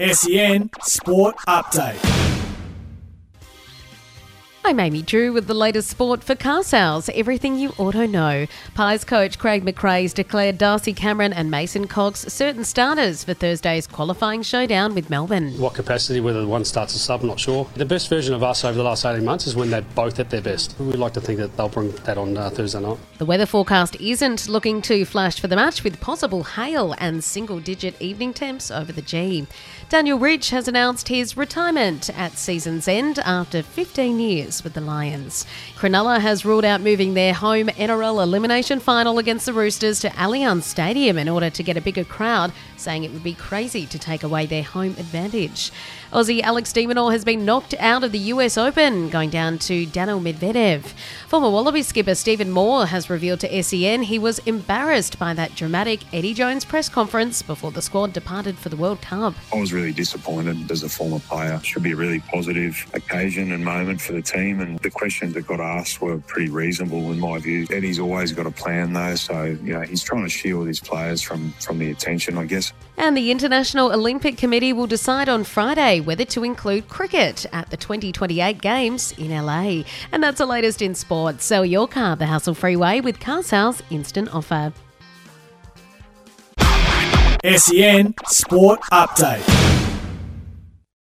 SEN Sport Update. I'm Amy Drew with the latest sport for car sales, everything you auto know. Pies coach Craig McRae's declared Darcy Cameron and Mason Cox certain starters for Thursday's qualifying showdown with Melbourne. What capacity, whether one starts a sub, I'm not sure. The best version of us over the last 18 months is when they're both at their best. We'd like to think that they'll bring that on uh, Thursday night. The weather forecast isn't looking too flash for the match with possible hail and single digit evening temps over the G. Daniel Rich has announced his retirement at season's end after 15 years with the Lions. Cronulla has ruled out moving their home NRL elimination final against the Roosters to Allianz Stadium in order to get a bigger crowd, saying it would be crazy to take away their home advantage. Aussie Alex de Minaur has been knocked out of the US Open, going down to Daniil Medvedev. Former Wallaby skipper Stephen Moore has revealed to SEN he was embarrassed by that dramatic Eddie Jones press conference before the squad departed for the World Cup. I was really disappointed as a former player. Should be a really positive occasion and moment for the team, and the questions that got asked were pretty reasonable in my view. Eddie's always got a plan though, so you know he's trying to shield his players from from the attention, I guess. And the International Olympic Committee will decide on Friday whether to include cricket at the 2028 Games in LA. And that's the latest in sport. Sell your car the hassle free way with Car Sales Instant Offer. SEN Sport Update.